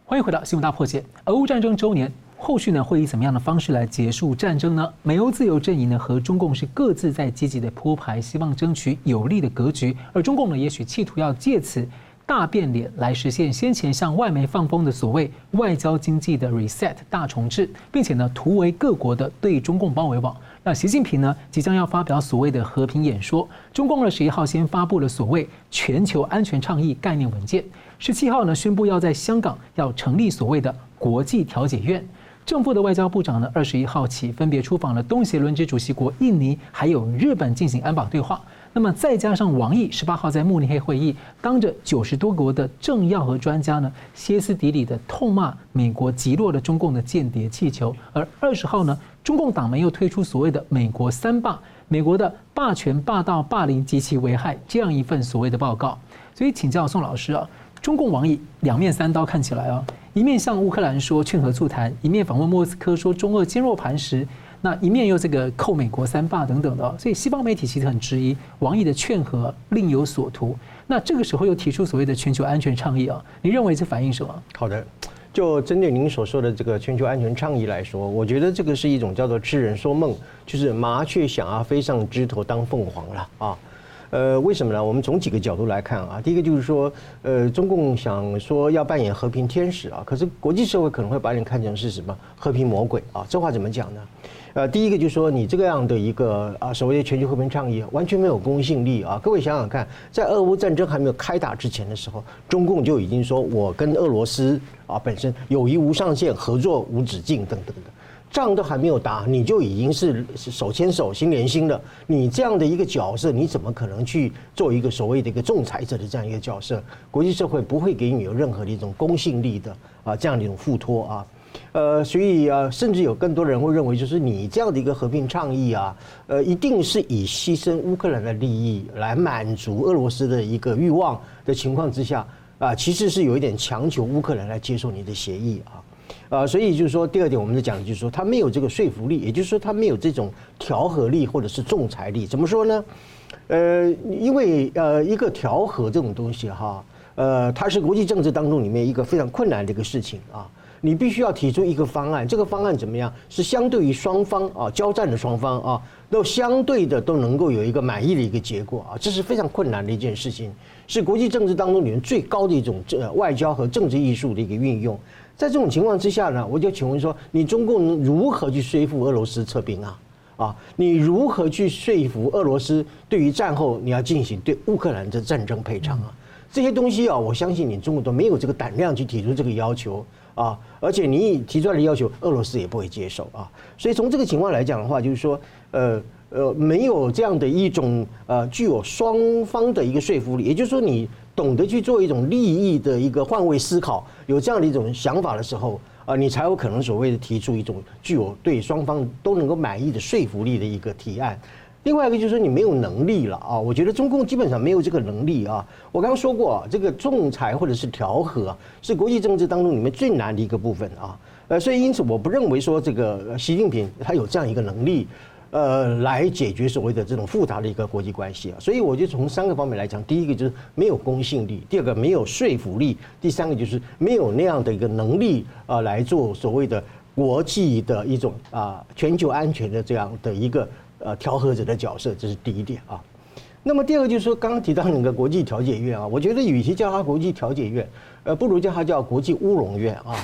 欢迎回到《新闻大破解》，俄乌战争周年。后续呢，会以怎么样的方式来结束战争呢？美欧自由阵营呢和中共是各自在积极的铺排，希望争取有利的格局。而中共呢，也许企图要借此大变脸来实现先前向外媒放风的所谓外交经济的 reset 大重置，并且呢，突围各国的对中共包围网。那习近平呢，即将要发表所谓的和平演说。中共二十一号先发布了所谓全球安全倡议概念文件，十七号呢宣布要在香港要成立所谓的国际调解院。正副的外交部长呢，二十一号起分别出访了东协轮值主席国印尼，还有日本进行安保对话。那么再加上王毅十八号在慕尼黑会议，当着九十多国的政要和专家呢，歇斯底里的痛骂美国击落了中共的间谍气球。而二十号呢，中共党媒又推出所谓的“美国三霸”，美国的霸权、霸道、霸凌及其危害这样一份所谓的报告。所以请教宋老师啊，中共王毅两面三刀看起来啊。一面向乌克兰说劝和促谈，一面访问莫斯科说中俄坚若磐石，那一面又这个扣美国三霸等等的，所以西方媒体其实很质疑王毅的劝和另有所图。那这个时候又提出所谓的全球安全倡议啊，你认为这反映什么？好的，就针对您所说的这个全球安全倡议来说，我觉得这个是一种叫做痴人说梦，就是麻雀想要飞上枝头当凤凰了啊。呃，为什么呢？我们从几个角度来看啊。第一个就是说，呃，中共想说要扮演和平天使啊，可是国际社会可能会把你看成是什么和平魔鬼啊？这话怎么讲呢？呃，第一个就是说，你这个样的一个啊所谓的全球和平倡议完全没有公信力啊。各位想想看，在俄乌战争还没有开打之前的时候，中共就已经说我跟俄罗斯啊本身友谊无上限，合作无止境等等的。仗都还没有打，你就已经是手牵手心连心了。你这样的一个角色，你怎么可能去做一个所谓的一个仲裁者的这样一个角色？国际社会不会给你有任何的一种公信力的啊，这样的一种付托啊。呃，所以啊，甚至有更多人会认为，就是你这样的一个和平倡议啊，呃，一定是以牺牲乌克兰的利益来满足俄罗斯的一个欲望的情况之下啊，其实是有一点强求乌克兰来接受你的协议啊。啊，所以就是说，第二点我们在讲，就是说他没有这个说服力，也就是说他没有这种调和力或者是仲裁力。怎么说呢？呃，因为呃，一个调和这种东西哈，呃，它是国际政治当中里面一个非常困难的一个事情啊。你必须要提出一个方案，这个方案怎么样？是相对于双方啊交战的双方啊，都相对的都能够有一个满意的一个结果啊，这是非常困难的一件事情，是国际政治当中里面最高的一种这外交和政治艺术的一个运用。在这种情况之下呢，我就请问说，你中共如何去说服俄罗斯撤兵啊？啊，你如何去说服俄罗斯对于战后你要进行对乌克兰的战争赔偿啊？这些东西啊，我相信你中国都没有这个胆量去提出这个要求啊，而且你提出来的要求，俄罗斯也不会接受啊。所以从这个情况来讲的话，就是说，呃呃，没有这样的一种呃具有双方的一个说服力，也就是说，你懂得去做一种利益的一个换位思考，有这样的一种想法的时候啊，你才有可能所谓的提出一种具有对双方都能够满意的说服力的一个提案。另外一个就是说你没有能力了啊！我觉得中共基本上没有这个能力啊。我刚刚说过，这个仲裁或者是调和是国际政治当中里面最难的一个部分啊。呃，所以因此我不认为说这个习近平他有这样一个能力，呃，来解决所谓的这种复杂的一个国际关系啊。所以我就从三个方面来讲，第一个就是没有公信力，第二个没有说服力，第三个就是没有那样的一个能力啊来做所谓的国际的一种啊全球安全的这样的一个。呃，调和者的角色，这是第一点啊。那么第二个就是说，刚刚提到那个国际调解院啊，我觉得与其叫它国际调解院，呃，不如叫它叫国际乌龙院啊。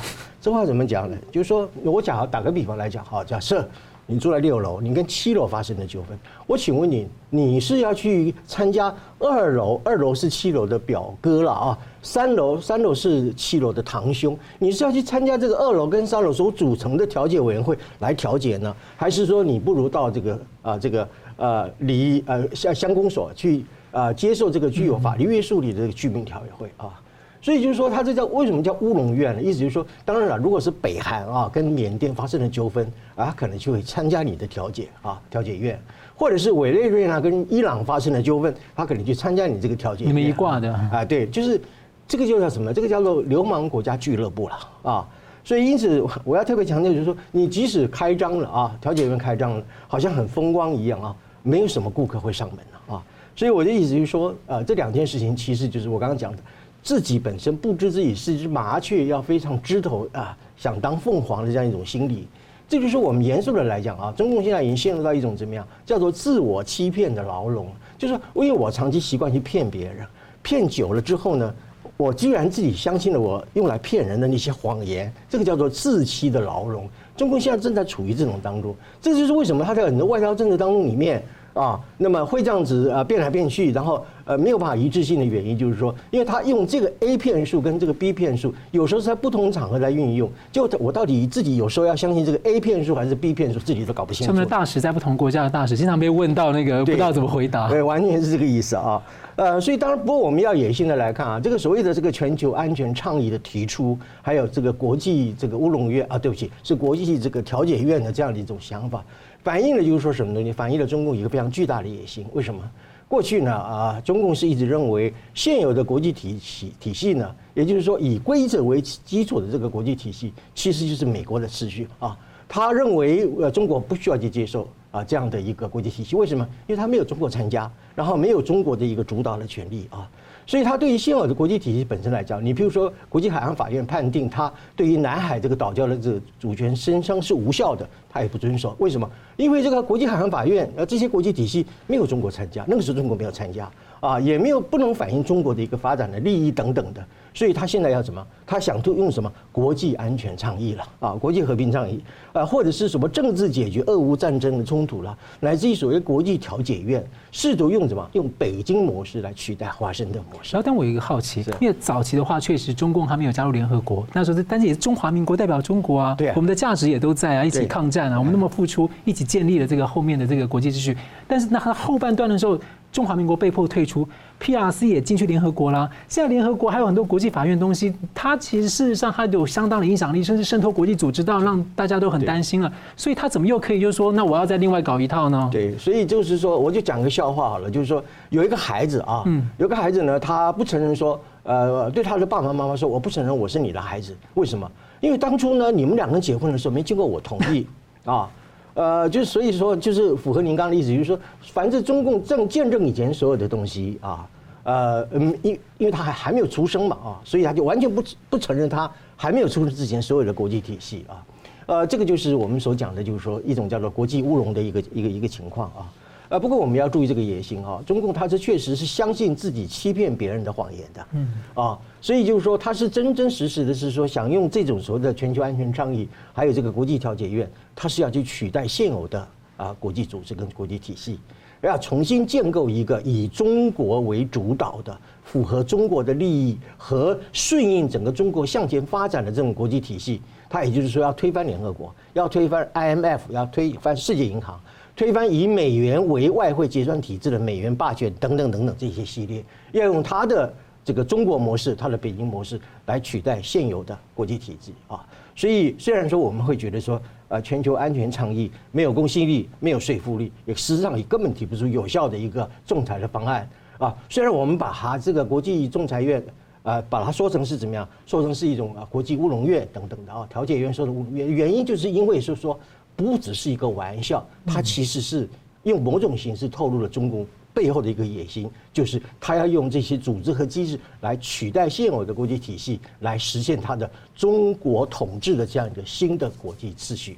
这话怎么讲呢？就是说我假打个比方来讲，好，假设。你住在六楼，你跟七楼发生的纠纷，我请问你，你是要去参加二楼？二楼是七楼的表哥了啊，三楼三楼是七楼的堂兄，你是要去参加这个二楼跟三楼所组成的调解委员会来调解呢，还是说你不如到这个啊这个呃离呃乡乡公所去啊接受这个具有法律约束力的这个居民调解会啊？所以就是说，他这叫为什么叫乌龙院呢？意思就是说，当然了，如果是北韩啊跟缅甸发生了纠纷啊，可能就会参加你的调解啊调解院，或者是委内瑞拉跟伊朗发生了纠纷，他可能去参加你这个调解。你们一挂的啊？对，就是这个就叫什么？这个叫做流氓国家俱乐部了啊！所以因此，我要特别强调，就是说，你即使开张了啊，调解院开张了，好像很风光一样啊，没有什么顾客会上门了啊！所以我的意思就是说，呃，这两件事情其实就是我刚刚讲的。自己本身不知自己是只麻雀，要非常枝头啊，想当凤凰的这样一种心理，这就是我们严肃的来讲啊，中共现在已经陷入到一种怎么样，叫做自我欺骗的牢笼。就是因为我长期习惯去骗别人，骗久了之后呢，我居然自己相信了我用来骗人的那些谎言，这个叫做自欺的牢笼。中共现在正在处于这种当中，这就是为什么他在很多外交政策当中里面。啊，那么会这样子啊变来变去，然后呃没有办法一致性的原因就是说，因为他用这个 A 片数跟这个 B 片数，有时候是在不同场合来运用，就我到底自己有时候要相信这个 A 片数还是 B 片数，自己都搞不清楚。他们的大使在不同国家的大使经常被问到那个不知道怎么回答，对，对，完全是这个意思啊。呃，所以当然不过我们要野心的来看啊，这个所谓的这个全球安全倡议的提出，还有这个国际这个乌龙院啊，对不起，是国际这个调解院的这样的一种想法。反映了就是说什么东西？反映了中共一个非常巨大的野心。为什么？过去呢啊，中共是一直认为现有的国际体系体系呢，也就是说以规则为基础的这个国际体系，其实就是美国的秩序啊。他认为呃中国不需要去接受啊这样的一个国际体系。为什么？因为他没有中国参加，然后没有中国的一个主导的权利啊。所以，他对于现有的国际体系本身来讲，你比如说，国际海洋法院判定他对于南海这个岛礁的这个主权声称是无效的，他也不遵守。为什么？因为这个国际海洋法院呃这些国际体系没有中国参加，那个时候中国没有参加啊，也没有不能反映中国的一个发展的利益等等的。所以他现在要什么？他想用什么国际安全倡议了啊？国际和平倡议啊，或者是什么政治解决俄乌战争的冲突了，乃至于所谓国际调解院，试图用什么用北京模式来取代华盛顿模式。然后，但我有一个好奇，因为早期的话，确实中共还没有加入联合国，那时候但是也是中华民国代表中国啊，对啊，我们的价值也都在啊，一起抗战啊，我们那么付出，一起建立了这个后面的这个国际秩序。但是那他后半段的时候。中华民国被迫退出，PRC 也进去联合国啦。现在联合国还有很多国际法院东西，它其实事实上它有相当的影响力，甚至渗透国际组织到让大家都很担心了。所以他怎么又可以就是说，那我要再另外搞一套呢？对，所以就是说，我就讲个笑话好了，就是说有一个孩子啊，嗯有个孩子呢，他不承认说，呃，对他的爸爸妈妈说，我不承认我是你的孩子，为什么？因为当初呢，你们两个人结婚的时候没经过我同意啊。呃，就所以说，就是符合您刚刚的意思，就是说，凡是中共正见证以前所有的东西啊，呃，嗯，因因为他还还没有出生嘛啊，所以他就完全不不承认他还没有出生之前所有的国际体系啊。呃，这个就是我们所讲的，就是说一种叫做国际乌龙的一个一个一个情况啊。呃，不过我们要注意这个野心哈，中共他是确实是相信自己欺骗别人的谎言的，嗯啊，所以就是说他是真真实实的是说想用这种所谓的全球安全倡议，还有这个国际调解院，他是要去取代现有的啊国际组织跟国际体系，要重新建构一个以中国为主导的、符合中国的利益和顺应整个中国向前发展的这种国际体系。他也就是说要推翻联合国，要推翻 IMF，要推翻世界银行。推翻以美元为外汇结算体制的美元霸权等等等等这些系列，要用他的这个中国模式，他的北京模式来取代现有的国际体制啊。所以虽然说我们会觉得说，呃，全球安全倡议没有公信力，没有说服力，也实际上也根本提不出有效的一个仲裁的方案啊。虽然我们把它这个国际仲裁院啊，把它说成是怎么样，说成是一种啊国际乌龙院等等的啊，调解院说的乌龙院，原因就是因为是说。不只是一个玩笑，它其实是用某种形式透露了中共背后的一个野心，就是他要用这些组织和机制来取代现有的国际体系，来实现他的中国统治的这样一个新的国际秩序。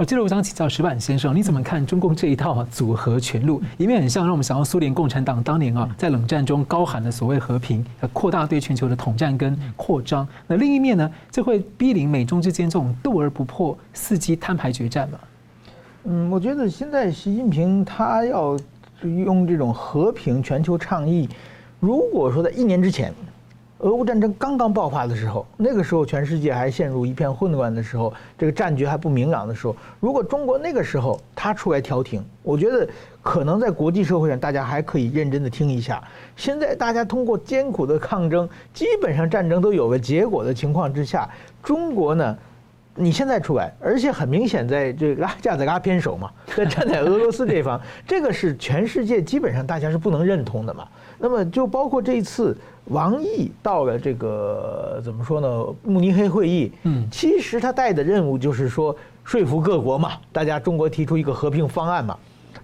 好，接着我想请教石板先生，你怎么看中共这一套组合拳路？一面很像让我们想到苏联共产党当年啊，在冷战中高喊的所谓和平，扩大对全球的统战跟扩张；那另一面呢，这会逼临美中之间这种斗而不破、伺机摊牌决战吗？嗯，我觉得现在习近平他要用这种和平全球倡议，如果说在一年之前。俄乌战争刚刚爆发的时候，那个时候全世界还陷入一片混乱的时候，这个战局还不明朗的时候，如果中国那个时候他出来调停，我觉得可能在国际社会上大家还可以认真的听一下。现在大家通过艰苦的抗争，基本上战争都有个结果的情况之下，中国呢，你现在出来，而且很明显在这个拉架子拉偏手嘛，在站在俄罗斯这方，这个是全世界基本上大家是不能认同的嘛。那么就包括这一次。王毅到了这个怎么说呢？慕尼黑会议，嗯，其实他带的任务就是说说服各国嘛，大家中国提出一个和平方案嘛，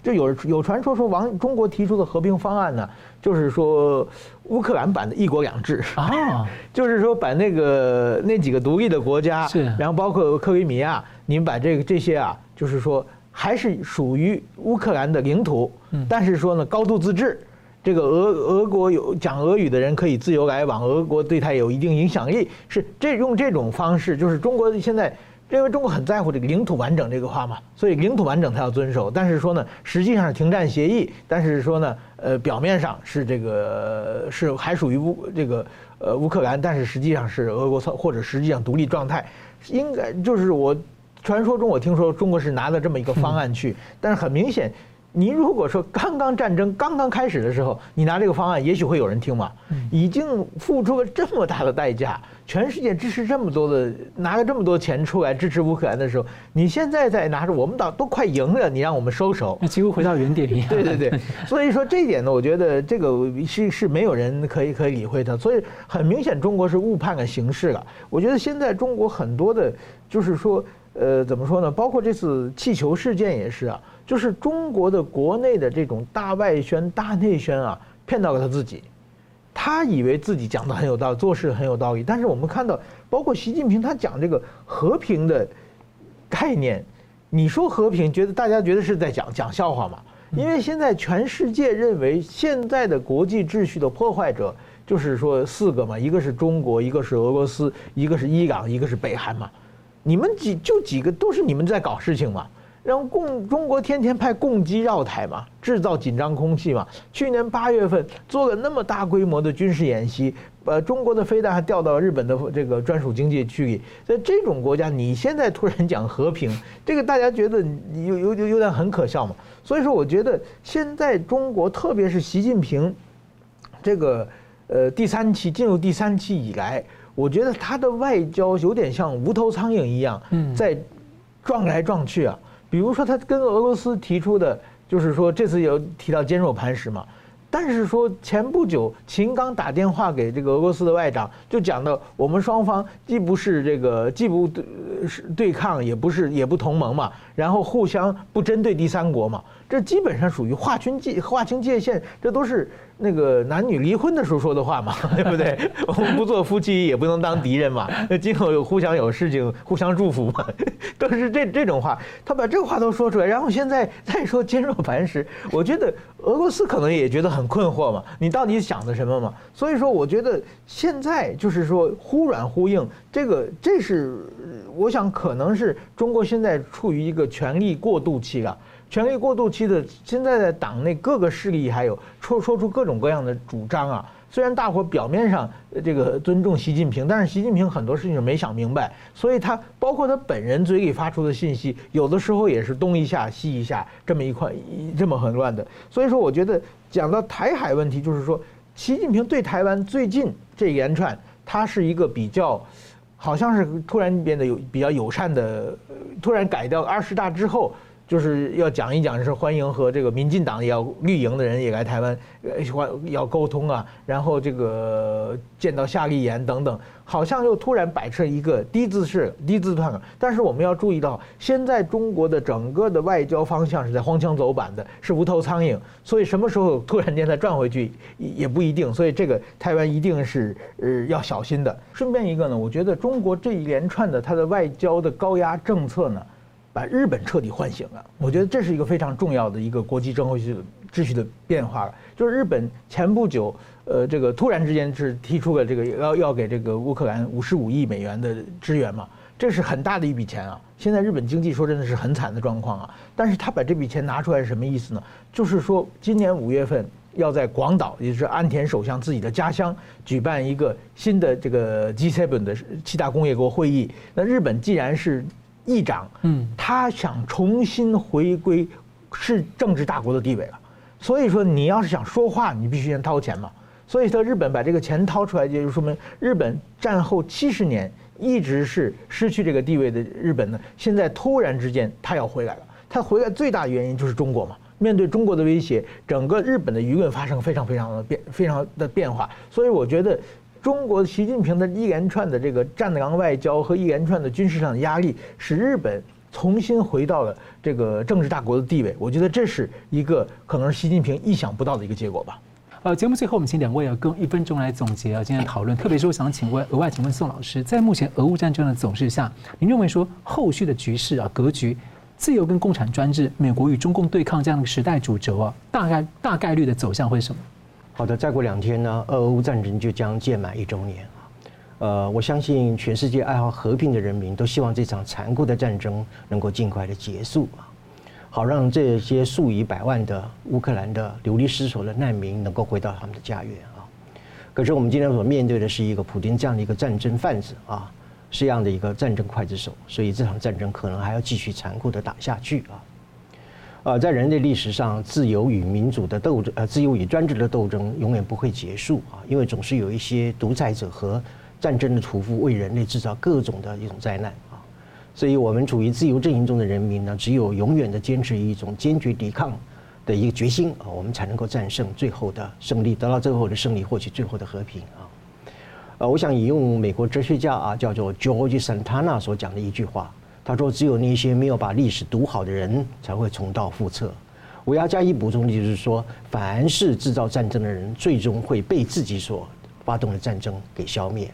就有有传说说王中国提出的和平方案呢，就是说乌克兰版的一国两制啊，就是说把那个那几个独立的国家，是，然后包括克里米亚，你们把这个这些啊，就是说还是属于乌克兰的领土，嗯，但是说呢高度自治。这个俄俄国有讲俄语的人可以自由来往，俄国对他有一定影响力，是这用这种方式，就是中国现在因为中国很在乎这个领土完整这个话嘛，所以领土完整他要遵守，但是说呢，实际上是停战协议，但是说呢，呃，表面上是这个是还属于乌这个呃乌克兰，但是实际上是俄国操或者实际上独立状态，应该就是我传说中我听说中国是拿了这么一个方案去，但是很明显。你如果说刚刚战争刚刚开始的时候，你拿这个方案，也许会有人听嘛。已经付出了这么大的代价，全世界支持这么多的，拿了这么多钱出来支持乌克兰的时候，你现在再拿着我们倒都快赢了，你让我们收手，那 几乎回到原点一样。对对对，所以说这一点呢，我觉得这个是是没有人可以可以理会的。所以很明显，中国是误判了形势了。我觉得现在中国很多的，就是说，呃，怎么说呢？包括这次气球事件也是啊。就是中国的国内的这种大外宣、大内宣啊，骗到了他自己。他以为自己讲的很有道理，做事很有道理。但是我们看到，包括习近平他讲这个和平的概念，你说和平，觉得大家觉得是在讲讲笑话嘛？因为现在全世界认为现在的国际秩序的破坏者，就是说四个嘛，一个是中国，一个是俄罗斯，一个是伊朗，一个是北韩嘛。你们几就几个都是你们在搞事情嘛？让共中国天天派共机绕台嘛，制造紧张空气嘛。去年八月份做了那么大规模的军事演习，把中国的飞弹还调到日本的这个专属经济区里。在这种国家，你现在突然讲和平，这个大家觉得有有有有点很可笑嘛。所以说，我觉得现在中国，特别是习近平，这个呃第三期进入第三期以来，我觉得他的外交有点像无头苍蝇一样，在撞来撞去啊。比如说，他跟俄罗斯提出的，就是说这次有提到坚若磐石嘛，但是说前不久秦刚打电话给这个俄罗斯的外长，就讲到我们双方既不是这个既不对是对抗，也不是也不同盟嘛，然后互相不针对第三国嘛，这基本上属于划清界划清界限，这都是那个男女离婚的时候说的话嘛，对不对？我们不做夫妻，也不能当敌人嘛。今后有互相有事情，互相祝福嘛，都是这这种话。他把这话都说出来，然后现在再说坚若磐石，我觉得俄罗斯可能也觉得很困惑嘛。你到底想的什么嘛？所以说，我觉得现在就是说忽软忽硬，这个这是我想可能是中国现在处于一个权力过渡期了。权力过渡期的，现在在党内各个势力还有说说出各种各样的主张啊。虽然大伙表面上这个尊重习近平，但是习近平很多事情没想明白，所以他包括他本人嘴里发出的信息，有的时候也是东一下西一下，这么一块这么很乱的。所以说，我觉得讲到台海问题，就是说，习近平对台湾最近这一连串，他是一个比较，好像是突然变得有比较友善的，突然改掉二十大之后。就是要讲一讲，是欢迎和这个民进党也要绿营的人也来台湾，呃，欢要沟通啊，然后这个见到夏立言等等，好像又突然摆出一个低姿势、低姿态。但是我们要注意到，现在中国的整个的外交方向是在荒腔走板的，是无头苍蝇，所以什么时候突然间再转回去也不一定。所以这个台湾一定是呃要小心的。顺便一个呢，我觉得中国这一连串的它的外交的高压政策呢。把日本彻底唤醒了，我觉得这是一个非常重要的一个国际秩序秩序的变化了。就是日本前不久，呃，这个突然之间是提出了这个要要给这个乌克兰五十五亿美元的支援嘛，这是很大的一笔钱啊。现在日本经济说真的是很惨的状况啊。但是他把这笔钱拿出来是什么意思呢？就是说今年五月份要在广岛，也就是安田首相自己的家乡，举办一个新的这个 G7 的七大工业国会议。那日本既然是议长，嗯，他想重新回归是政治大国的地位了，所以说你要是想说话，你必须先掏钱嘛。所以说日本把这个钱掏出来，也就说明日本战后七十年一直是失去这个地位的日本呢，现在突然之间他要回来了。他回来最大的原因就是中国嘛，面对中国的威胁，整个日本的舆论发生非常非常的变非常的变化，所以我觉得。中国习近平的一连串的这个战狼外交和一连串的军事上的压力，使日本重新回到了这个政治大国的地位。我觉得这是一个可能是习近平意想不到的一个结果吧。呃，节目最后我们请两位啊，各一分钟来总结啊今天讨论。特别是我想请问额外请问宋老师，在目前俄乌战争的走势下，您认为说后续的局势啊格局，自由跟共产专制，美国与中共对抗这样的时代主轴啊，大概大概率的走向会是什么？好的，再过两天呢，俄乌战争就将届满一周年啊。呃，我相信全世界爱好和平的人民都希望这场残酷的战争能够尽快的结束啊，好让这些数以百万的乌克兰的流离失所的难民能够回到他们的家园啊。可是我们今天所面对的是一个普京这样的一个战争贩子啊，是这样的一个战争刽子手，所以这场战争可能还要继续残酷的打下去啊。呃，在人类历史上，自由与民主的斗争，呃，自由与专制的斗争永远不会结束啊，因为总是有一些独裁者和战争的屠夫为人类制造各种的一种灾难啊。所以，我们处于自由阵营中的人民呢，只有永远的坚持一种坚决抵抗的一个决心啊，我们才能够战胜最后的胜利，得到最后的胜利，获取最后的和平啊。呃，我想引用美国哲学家啊，叫做 George Santana 所讲的一句话。他说：“只有那些没有把历史读好的人才会重蹈覆辙。”我要加以补充的就是说，凡是制造战争的人，最终会被自己所发动的战争给消灭。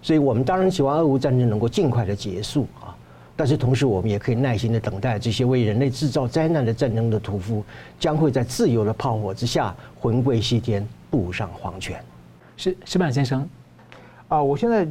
所以，我们当然希望俄乌战争能够尽快的结束啊！但是，同时我们也可以耐心的等待这些为人类制造灾难的战争的屠夫，将会在自由的炮火之下魂归西天，步上黄泉。是石板先生啊，我现在。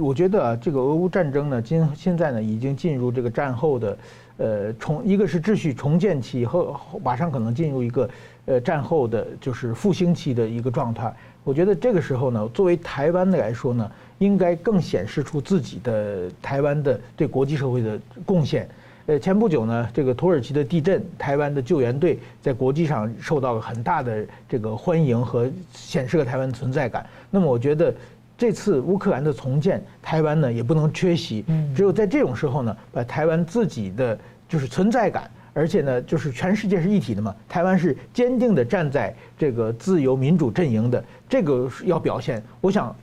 我觉得啊，这个俄乌战争呢，今现在呢，已经进入这个战后的，呃，重一个是秩序重建期，后马上可能进入一个，呃，战后的就是复兴期的一个状态。我觉得这个时候呢，作为台湾的来说呢，应该更显示出自己的台湾的对国际社会的贡献。呃，前不久呢，这个土耳其的地震，台湾的救援队在国际上受到了很大的这个欢迎和显示了台湾存在感。那么我觉得。这次乌克兰的重建，台湾呢也不能缺席。只有在这种时候呢，把台湾自己的就是存在感，而且呢，就是全世界是一体的嘛。台湾是坚定的站在这个自由民主阵营的，这个要表现。我想，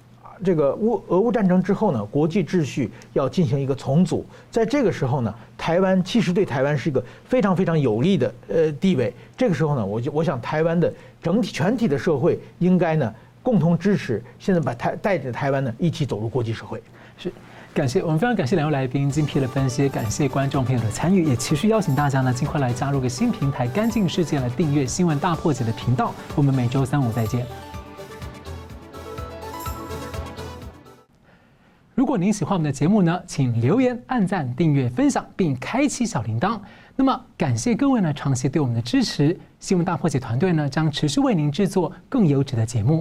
这个乌俄乌战争之后呢，国际秩序要进行一个重组，在这个时候呢，台湾其实对台湾是一个非常非常有利的呃地位。这个时候呢，我就我想台湾的整体全体的社会应该呢共同支持，现在把台带着台湾呢一起走入国际社会。是。感谢我们非常感谢两位来宾精辟的分析，感谢观众朋友的参与，也持续邀请大家呢尽快来加入个新平台“干净世界”来订阅“新闻大破解”的频道。我们每周三五再见。如果您喜欢我们的节目呢，请留言、按赞、订阅、分享，并开启小铃铛。那么感谢各位呢长期对我们的支持，“新闻大破解”团队呢将持续为您制作更优质的节目。